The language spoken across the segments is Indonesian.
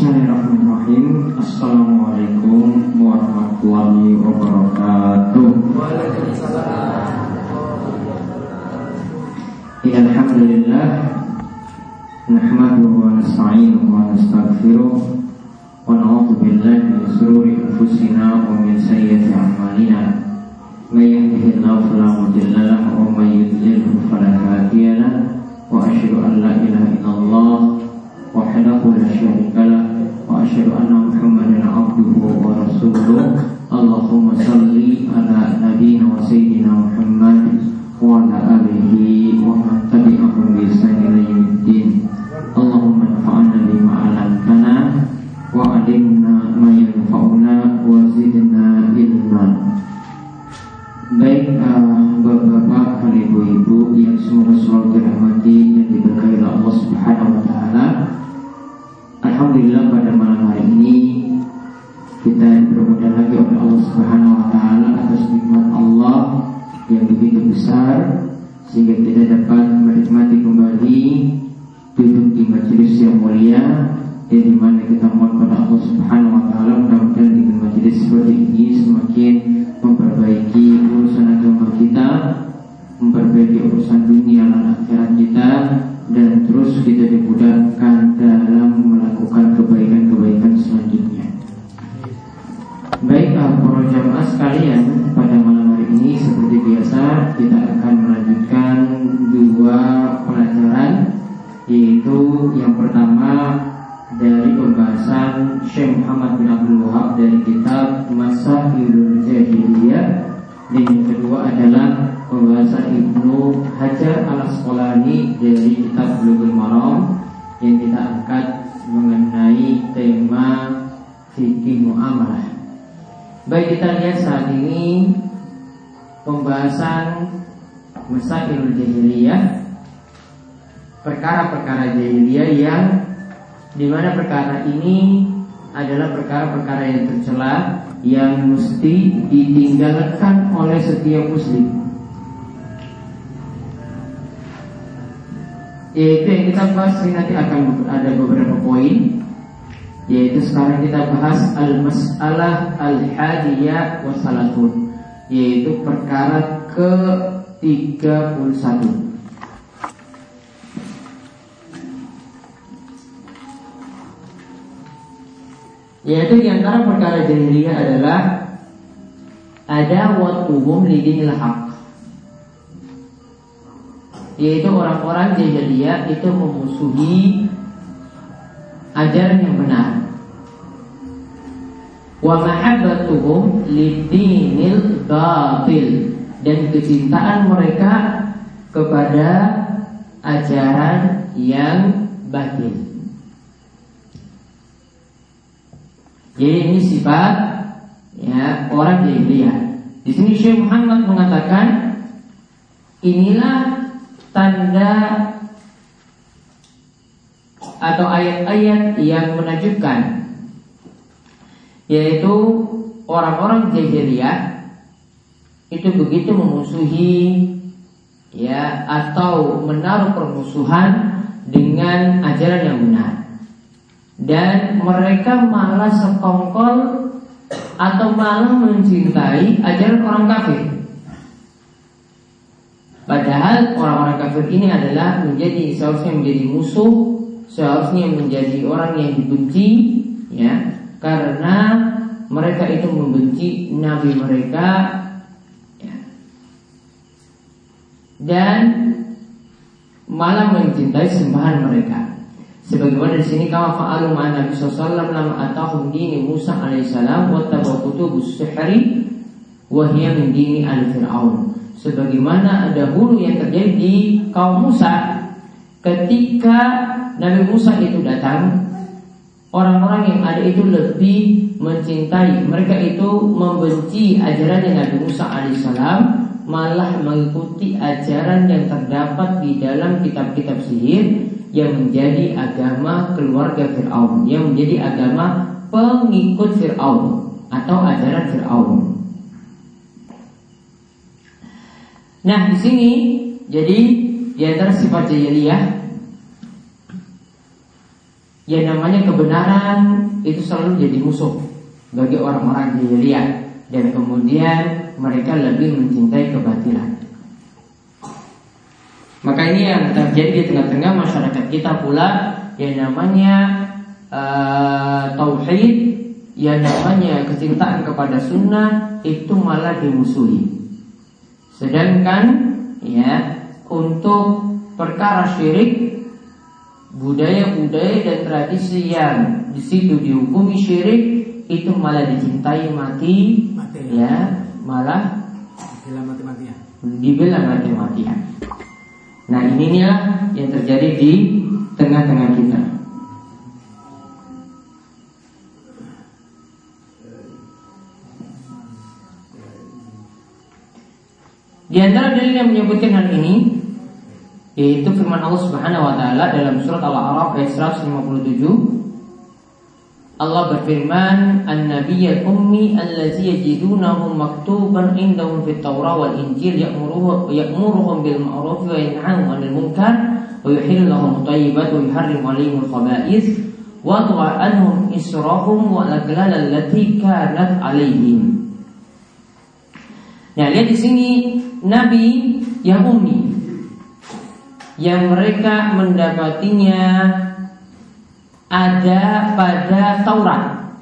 Bismillahirrahmanirrahim Assalamualaikum warahmatullahi wabarakatuh Waalaikumsalam Alhamdulillah Nahmadu wa nasta'inu wa nastaghfiruh Wa na'udhu billahi min sururi anfusina wa min sayyati a'malina Man yahdihillahu fala mudilla lahu wa man yudlilhu fala hadiya lahu Wa asyhadu an la ilaha illallah wahdahu la syarika lah wa asyhadu anna Muhammadan abduhu wa rasuluh Allahumma salli ala nabiyyina wa sayyidina Muhammad wa ala alihi wa kita mohon pada Allah Subhanahu wa taala mudah-mudahan di majelis seperti ini semakin memperbaiki urusan agama kita, memperbaiki urusan dunia dan akhirat kita dan terus kita dimudahkan dalam melakukan kebaikan-kebaikan selanjutnya. Baik para jamaah sekalian, pada malam hari ini seperti biasa kita akan melanjutkan dua pelajaran yaitu yang pertama dari pembahasan Syekh Muhammad bin Abdul Wahab dari kitab Masahilul Jahiliyah dan yang kedua adalah pembahasan Ibnu Hajar al Asqalani dari kitab Bulughul Maram yang kita angkat mengenai tema fikih muamalah. Baik kita lihat saat ini pembahasan Masailul Jahiliyah perkara-perkara jahiliyah yang di mana perkara ini adalah perkara-perkara yang tercela yang mesti ditinggalkan oleh setiap muslim. Yaitu yang kita bahas ini nanti akan ada beberapa poin. Yaitu sekarang kita bahas Al-Mas'alah Al-Hadiyah Wasalatun Yaitu perkara ke-31 Yaitu di antara perkara jahiliyah adalah ada watuhum lidinil haq. Yaitu orang-orang jahiliyah itu memusuhi ajaran yang benar. Wa mahabbatuhum lidinil batil. Dan kecintaan mereka kepada ajaran yang batil Jadi ini sifat ya orang jahiliyah. Di sini Syekh Muhammad mengatakan inilah tanda atau ayat-ayat yang menakjubkan yaitu orang-orang jahiliyah itu begitu memusuhi ya atau menaruh permusuhan dengan ajaran yang benar dan mereka malah sekongkol atau malah mencintai ajaran orang kafir. Padahal orang-orang kafir ini adalah menjadi seharusnya menjadi musuh, seharusnya menjadi orang yang dibenci, ya, karena mereka itu membenci nabi mereka, ya, dan malah mencintai sembahan mereka. Sebagaimana di sini kama fa'alu ma Nabi sallallahu lam atahum dini Musa alaihissalam wa tabaqutubus sihri wa hiya min dini al fir'aun. Sebagaimana dahulu yang terjadi di kaum Musa ketika Nabi Musa itu datang Orang-orang yang ada itu lebih mencintai Mereka itu membenci ajaran Nabi Musa alaihissalam Malah mengikuti ajaran yang terdapat di dalam kitab-kitab sihir yang menjadi agama keluarga Fir'aun, yang menjadi agama pengikut Fir'aun atau ajaran Fir'aun. Nah, di sini jadi di antara sifat jahiliyah ya namanya kebenaran itu selalu jadi musuh bagi orang-orang jahiliyah dan kemudian mereka lebih mencintai kebatilan. Maka ini yang terjadi di tengah-tengah masyarakat kita pula yang namanya uh, tauhid, yang namanya kecintaan kepada sunnah itu malah dimusuhi. Sedangkan ya untuk perkara syirik budaya-budaya dan tradisi yang di situ dihukumi syirik itu malah dicintai mati, mati. ya malah dibela mati-matian. Dibela mati-matian. Nah inilah yang terjadi di tengah-tengah kita. Di antara dalil yang menyebutkan hal ini yaitu firman Allah Subhanahu wa taala dalam surat Al-A'raf ayat 157 Allah berfirman An-Nabiyyal Ummi allazi yajidunahu maktuban indahum fit Taurah wal Injil ya'muruhum bil ma'ruf wa yanhahum 'anil munkar wa yuhillu lahum wa yuharrimu 'alaihim al-khaba'ith wa tu'anhum israhum wa al-aghlal allati kanat 'alaihim. Nah, lihat di sini nabi yang ummi yang mereka mendapatinya ada pada Taurat,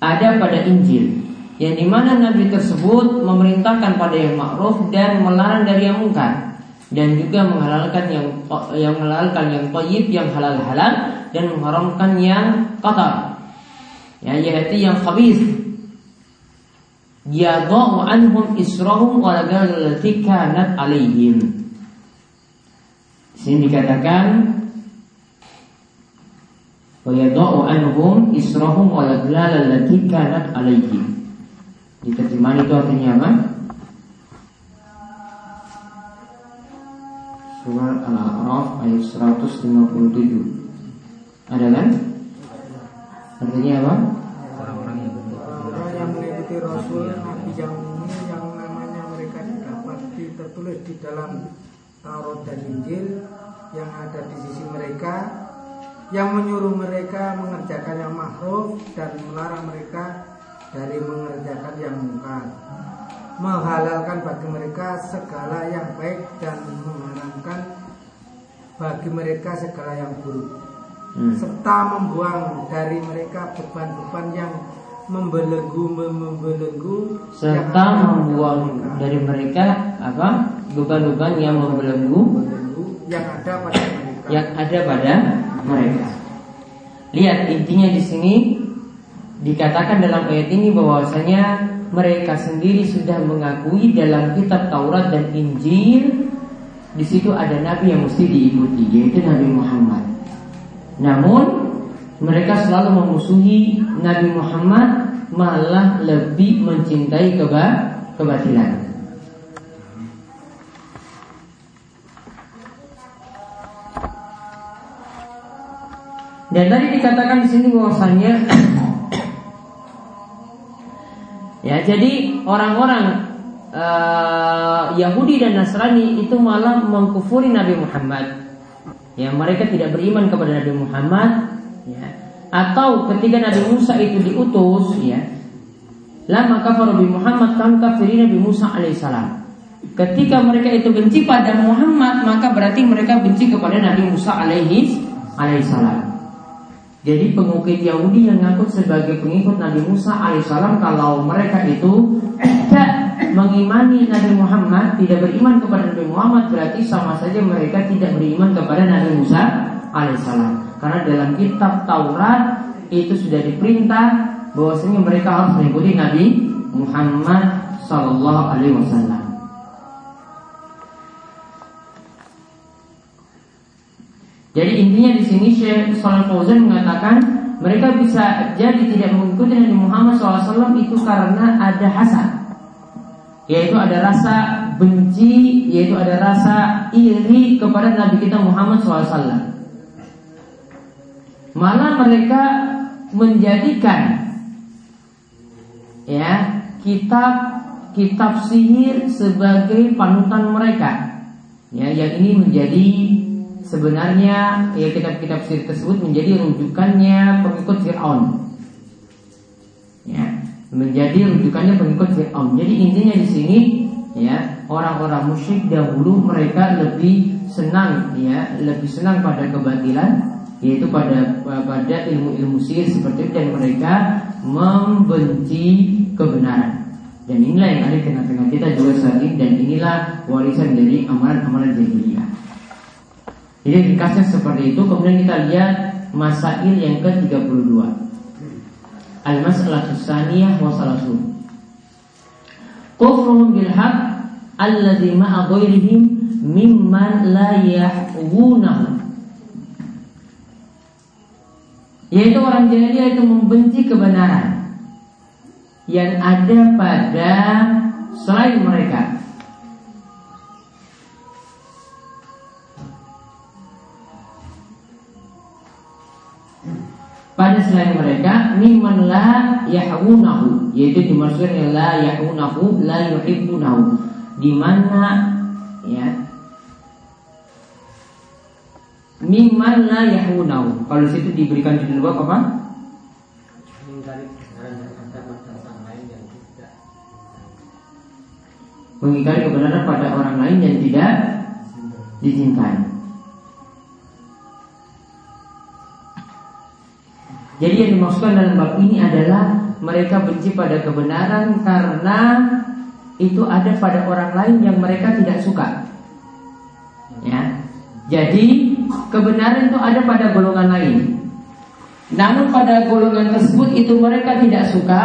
ada pada Injil. Yang di mana Nabi tersebut memerintahkan pada yang ma'ruf dan melarang dari yang mungkar dan juga menghalalkan yang yang menghalalkan yang thayyib yang halal halal dan mengharamkan yang kotor ya yaitu yang khabith yadau anhum israhum alaihim. Sini dikatakan wa yadau anhum israhum wa allati kanat alaihim. Di terjemahan itu artinya apa? Surah Al-A'raf ayat 157 Ada kan? Artinya apa? mengikuti Rasul Nabi yang yang namanya mereka didapati tertulis di dalam Taurat dan Injil yang ada di sisi mereka yang menyuruh mereka mengerjakan yang makhluk dan melarang mereka dari mengerjakan yang mungkar. Menghalalkan bagi mereka segala yang baik dan mengharamkan bagi mereka segala yang buruk. Hmm. serta membuang dari mereka beban-beban yang membelenggu membelenggu serta membuang dari mereka apa? Beban-beban yang membelenggu yang ada pada mereka. Yang ada pada mereka lihat intinya di sini dikatakan dalam ayat ini bahwasanya mereka sendiri sudah mengakui dalam kitab Taurat dan Injil di situ ada nabi yang mesti diikuti yaitu Nabi Muhammad namun mereka selalu memusuhi Nabi Muhammad malah lebih mencintai keba kebatilan. Dan tadi dikatakan di sini bahwasanya ya jadi orang-orang uh, Yahudi dan Nasrani itu malah mengkufuri Nabi Muhammad. Ya mereka tidak beriman kepada Nabi Muhammad ya. Atau ketika Nabi Musa itu diutus ya Lama kafar Nabi Muhammad kan kafirin Nabi Musa alaihissalam Ketika mereka itu benci pada Muhammad Maka berarti mereka benci kepada Nabi Musa alaihi alaihissalam jadi pengukit Yahudi yang ngaku sebagai pengikut Nabi Musa alaihissalam kalau mereka itu tidak mengimani Nabi Muhammad, tidak beriman kepada Nabi Muhammad berarti sama saja mereka tidak beriman kepada Nabi Musa alaihissalam. Karena dalam kitab Taurat itu sudah diperintah bahwasanya mereka harus mengikuti Nabi Muhammad Sallallahu Alaihi Wasallam. Jadi intinya di sini Syekh Shalal Fauzan mengatakan mereka bisa jadi tidak mengikuti Nabi Muhammad SAW itu karena ada hasad, yaitu ada rasa benci, yaitu ada rasa iri kepada Nabi kita Muhammad SAW. Malah mereka menjadikan ya kitab kitab sihir sebagai panutan mereka. Ya, yang ini menjadi sebenarnya ya kitab-kitab sir tersebut menjadi rujukannya pengikut Fir'aun. Ya, menjadi rujukannya pengikut Fir'aun. Jadi intinya di sini ya orang-orang musyrik dahulu mereka lebih senang ya lebih senang pada kebatilan yaitu pada pada ilmu-ilmu sihir seperti itu dan mereka membenci kebenaran dan inilah yang ada di tengah-tengah kita juga saat ini dan inilah warisan dari amalan-amalan jahiliyah. Jadi ringkasnya seperti itu kemudian kita lihat masail yang ke-32. Al-mas'alah tsaniyah wa salasun. Kufruhum bil haq alladzi ma'a ghairihim mimman la yahwunahu. Yaitu orang jahiliyah itu membenci kebenaran yang ada pada selain mereka. Pada selain mereka mimman la yahwunahu yaitu dimaksudkan la yahwunahu la yuhibbunahu di mana ya mimman la yahwunahu kalau situ diberikan judul apa? mengingkari kebenaran pada orang lain yang tidak dicintai. Jadi yang dimaksudkan dalam bab ini adalah mereka benci pada kebenaran karena itu ada pada orang lain yang mereka tidak suka. Ya. Jadi kebenaran itu ada pada golongan lain. Namun pada golongan tersebut itu mereka tidak suka,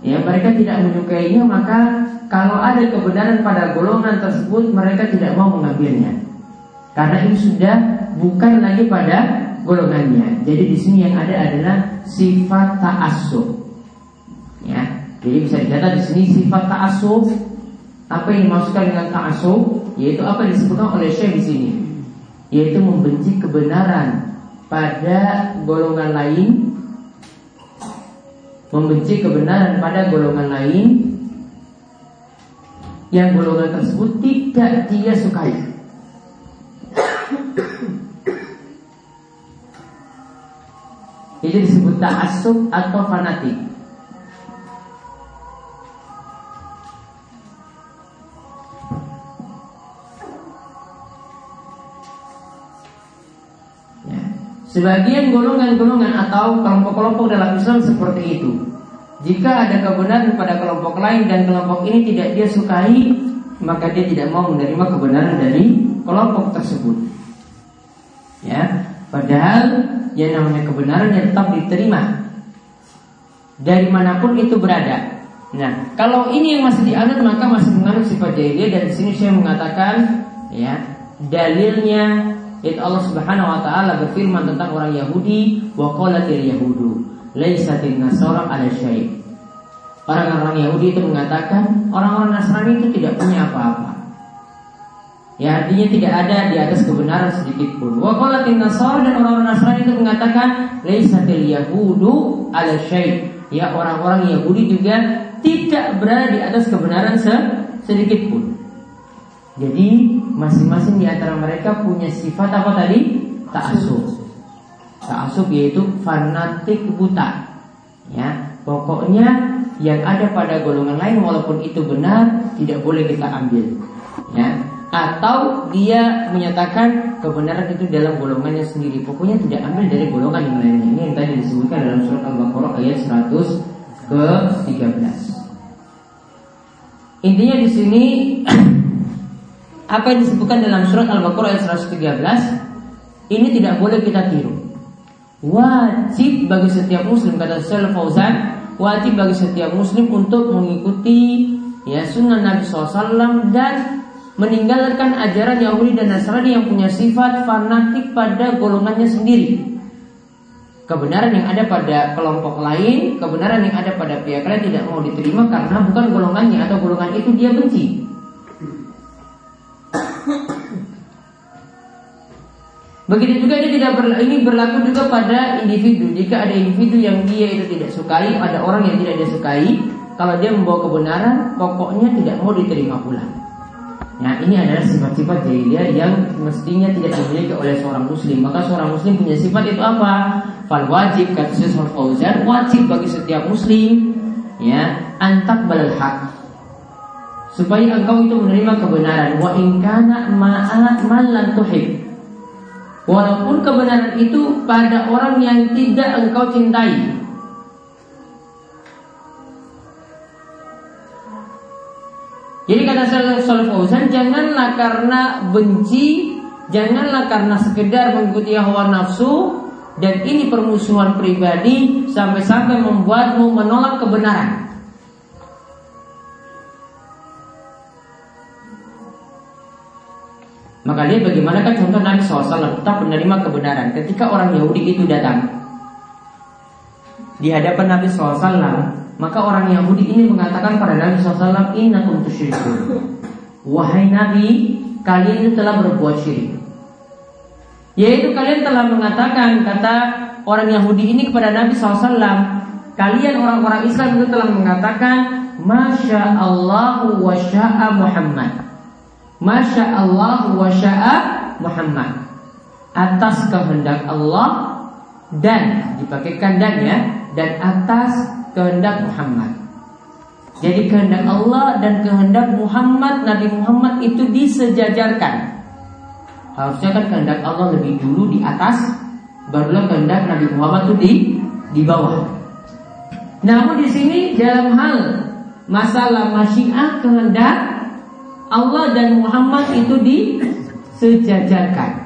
ya mereka tidak menyukainya maka kalau ada kebenaran pada golongan tersebut mereka tidak mau mengambilnya. Karena ini sudah bukan lagi pada golongannya. Jadi di sini yang ada adalah sifat ta'assub. Ya. Jadi bisa dicatat di sini sifat ta'assub apa yang dimaksudkan dengan ta'assub yaitu apa yang disebutkan oleh Syekh di sini yaitu membenci kebenaran pada golongan lain membenci kebenaran pada golongan lain yang golongan tersebut tidak dia sukai. Itu disebut ta'assub atau fanatik. Ya. Sebagian golongan-golongan atau kelompok-kelompok dalam Islam seperti itu. Jika ada kebenaran pada kelompok lain dan kelompok ini tidak dia sukai, maka dia tidak mau menerima kebenaran dari kelompok tersebut. Ya, padahal yang namanya kebenaran yang tetap diterima dari mana pun itu berada. Nah, kalau ini yang masih dianut maka masih menganut sifat jahiliyah dan di sini saya mengatakan ya dalilnya itu Allah Subhanahu wa taala berfirman tentang orang Yahudi wa qalatil yahudu laisatin nasara ala syai. Orang-orang Yahudi itu mengatakan orang-orang Nasrani itu tidak punya apa-apa. Ya artinya tidak ada di atas kebenaran sedikit pun. Wa qalatin nasara dan orang-orang Nasrani itu mengatakan laisatil yahudu ala syai. Ya orang-orang Yahudi juga tidak berada di atas kebenaran sedikit pun. Jadi masing-masing di antara mereka punya sifat apa tadi? Ta'asub. Ta'asub yaitu fanatik buta. Ya, pokoknya yang ada pada golongan lain walaupun itu benar tidak boleh kita ambil. Ya, atau dia menyatakan kebenaran itu dalam golongannya sendiri. Pokoknya tidak ambil dari golongan yang lainnya. Ini yang tadi disebutkan dalam surat Al-Baqarah ayat 100 ke 13. Intinya di sini apa yang disebutkan dalam surat Al-Baqarah ayat 113 ini tidak boleh kita tiru wajib bagi setiap muslim kata Syekh Fauzan wajib bagi setiap muslim untuk mengikuti ya sunnah Nabi SAW dan meninggalkan ajaran Yahudi dan Nasrani yang punya sifat fanatik pada golongannya sendiri. Kebenaran yang ada pada kelompok lain, kebenaran yang ada pada pihak lain tidak mau diterima karena bukan golongannya atau golongan itu dia benci. Begitu juga ini tidak berlaku, ini berlaku juga pada individu. Jika ada individu yang dia itu tidak sukai, ada orang yang tidak dia sukai, kalau dia membawa kebenaran, pokoknya tidak mau diterima pula. Nah ini adalah sifat-sifat jahiliyah yang mestinya tidak dimiliki oleh seorang muslim. Maka seorang muslim punya sifat itu apa? Fal wajib kata Syekh wajib bagi setiap muslim ya antak balal hak supaya engkau itu menerima kebenaran. Wa ingkana ma'at man tuhib. Walaupun kebenaran itu pada orang yang tidak engkau cintai Kata Salih Fauzan janganlah karena benci, janganlah karena sekedar mengikuti hawa nafsu dan ini permusuhan pribadi sampai-sampai membuatmu menolak kebenaran. Maka lihat bagaimana kan contoh Nabi SAW tetap menerima kebenaran ketika orang Yahudi itu datang di hadapan Nabi SAW maka orang Yahudi ini mengatakan pada Nabi SAW Inna syirikun Wahai Nabi Kalian itu telah berbuat syirik. Yaitu kalian telah mengatakan Kata orang Yahudi ini kepada Nabi SAW Kalian orang-orang Islam itu telah mengatakan Masya Allah wa sya'a Muhammad. Masya Allah wa sya'a Muhammad. Atas kehendak Allah Dan dipakaikan dan ya Dan atas kehendak Muhammad. Jadi kehendak Allah dan kehendak Muhammad Nabi Muhammad itu disejajarkan. Harusnya kan kehendak Allah lebih dulu di atas Barulah kehendak Nabi Muhammad itu di di bawah. Namun di sini dalam hal masalah masyiah kehendak Allah dan Muhammad itu disejajarkan.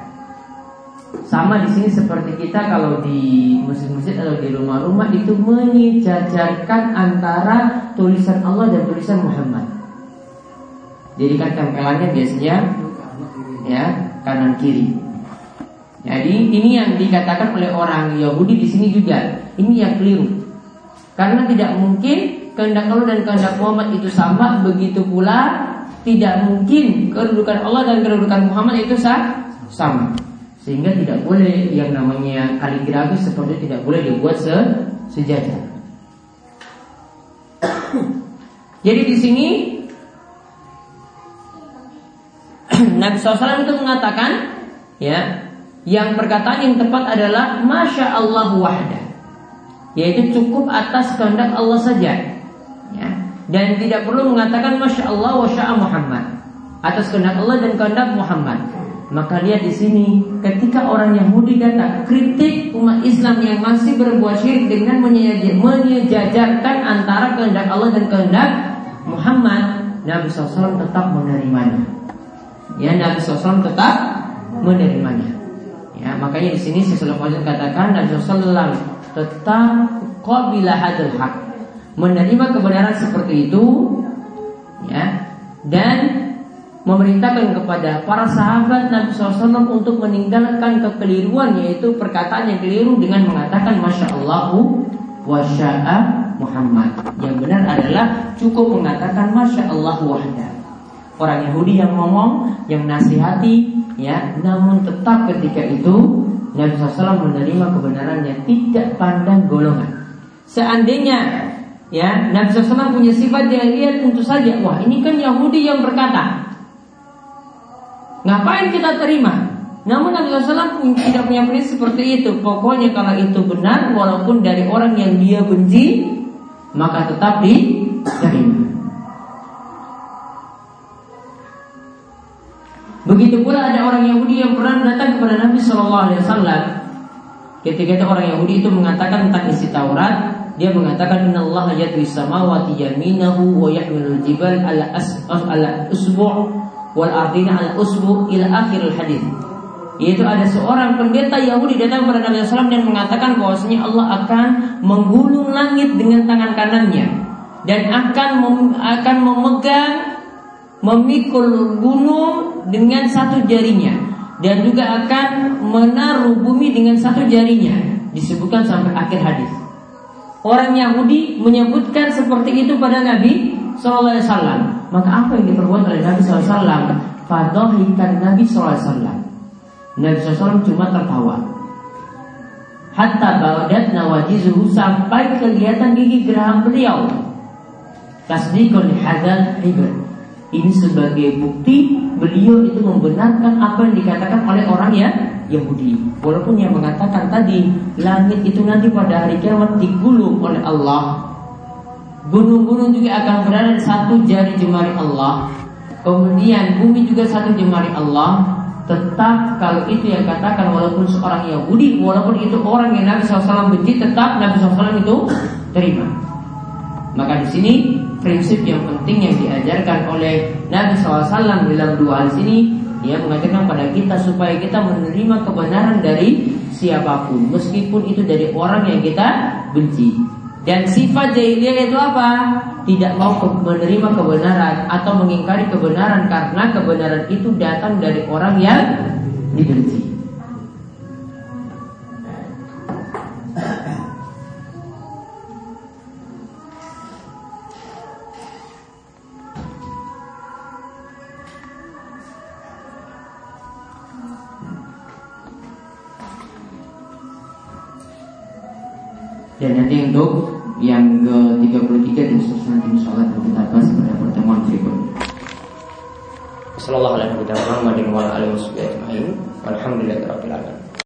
Sama di sini seperti kita kalau di masjid-masjid atau di rumah-rumah itu menyejajarkan antara tulisan Allah dan tulisan Muhammad. Jadi kan tempelannya biasanya ya kanan kiri. Jadi ini yang dikatakan oleh orang Yahudi di sini juga. Ini yang keliru. Karena tidak mungkin kehendak Allah dan kehendak Muhammad itu sama, begitu pula tidak mungkin kedudukan Allah dan kedudukan Muhammad itu sama. Sehingga tidak boleh yang namanya kaligrafi seperti tidak boleh dibuat se sejajar. Jadi di sini Nabi SAW itu mengatakan ya yang perkataan yang tepat adalah Masya Allah wahda Yaitu cukup atas kehendak Allah saja ya dan tidak perlu mengatakan masya Allah wa Muhammad atas kehendak Allah dan kehendak Muhammad. Maka lihat di sini ketika orang Yahudi datang kritik umat Islam yang masih berbuat syirik dengan menyejajarkan antara kehendak Allah dan kehendak Muhammad, Nabi SAW tetap menerimanya. Ya Nabi SAW tetap menerimanya. Ya makanya di sini sesuatu katakan Nabi SAW tetap qabila hadal haq menerima kebenaran seperti itu ya dan memerintahkan kepada para sahabat Nabi SAW untuk meninggalkan kekeliruan yaitu perkataan yang keliru dengan mengatakan Masya Allah wa sya'a Muhammad yang benar adalah cukup mengatakan Masya Allah wahda orang Yahudi yang ngomong yang nasihati ya namun tetap ketika itu Nabi SAW menerima kebenaran yang tidak pandang golongan seandainya Ya, Nabi SAW punya sifat yang lihat tentu saja. Wah, ini kan Yahudi yang berkata. Ngapain kita terima? Namun Nabi SAW tidak punya prinsip seperti itu. Pokoknya kalau itu benar, walaupun dari orang yang dia benci, maka tetap diterima. Begitu pula ada orang Yahudi yang pernah datang kepada Nabi Shallallahu Alaihi Wasallam. Ketika itu orang Yahudi itu mengatakan tentang isi Taurat, dia mengatakan Inna Allah yadwi samawati yaminahu wa yahmilul jibal ala, as, ala wal ardina ala usbu' ila akhir hadis. Yaitu ada seorang pendeta Yahudi datang kepada Nabi SAW dan mengatakan bahwasanya Allah akan menggulung langit dengan tangan kanannya dan akan mem, akan memegang memikul gunung dengan satu jarinya dan juga akan menaruh bumi dengan satu jarinya disebutkan sampai akhir hadis. Orang Yahudi menyebutkan seperti itu pada Nabi SAW. Maka apa yang diperbuat oleh Nabi SAW? Fadohikan Nabi SAW. Nabi SAW cuma tertawa. Hatta bawadat nawajizuhu sampai kelihatan gigi geraham beliau. Tasdikul hadal hibr. Ini sebagai bukti beliau itu membenarkan apa yang dikatakan oleh orang ya Yahudi. Walaupun yang mengatakan tadi langit itu nanti pada hari kiamat digulung oleh Allah. Gunung-gunung juga akan berada di satu jari jemari Allah. Kemudian bumi juga satu jemari Allah. Tetap kalau itu yang katakan walaupun seorang Yahudi, walaupun itu orang yang Nabi SAW benci, tetap Nabi SAW itu terima. Maka di sini prinsip yang penting yang diajarkan oleh Nabi SAW dalam dua hal sini dia mengatakan pada kita supaya kita menerima kebenaran dari siapa pun meskipun itu dari orang yang kita benci dan sifat jahiliyah itu apa? Tidak mau menerima kebenaran atau mengingkari kebenaran karena kebenaran itu datang dari orang yang dibenci. 33 dan seterusnya insyaallah akan kita bahas pada pertemuan berikutnya. Sallallahu alaihi wa sallam wa alihi wa sahbihi ajma'in. Walhamdulillahirabbil alamin.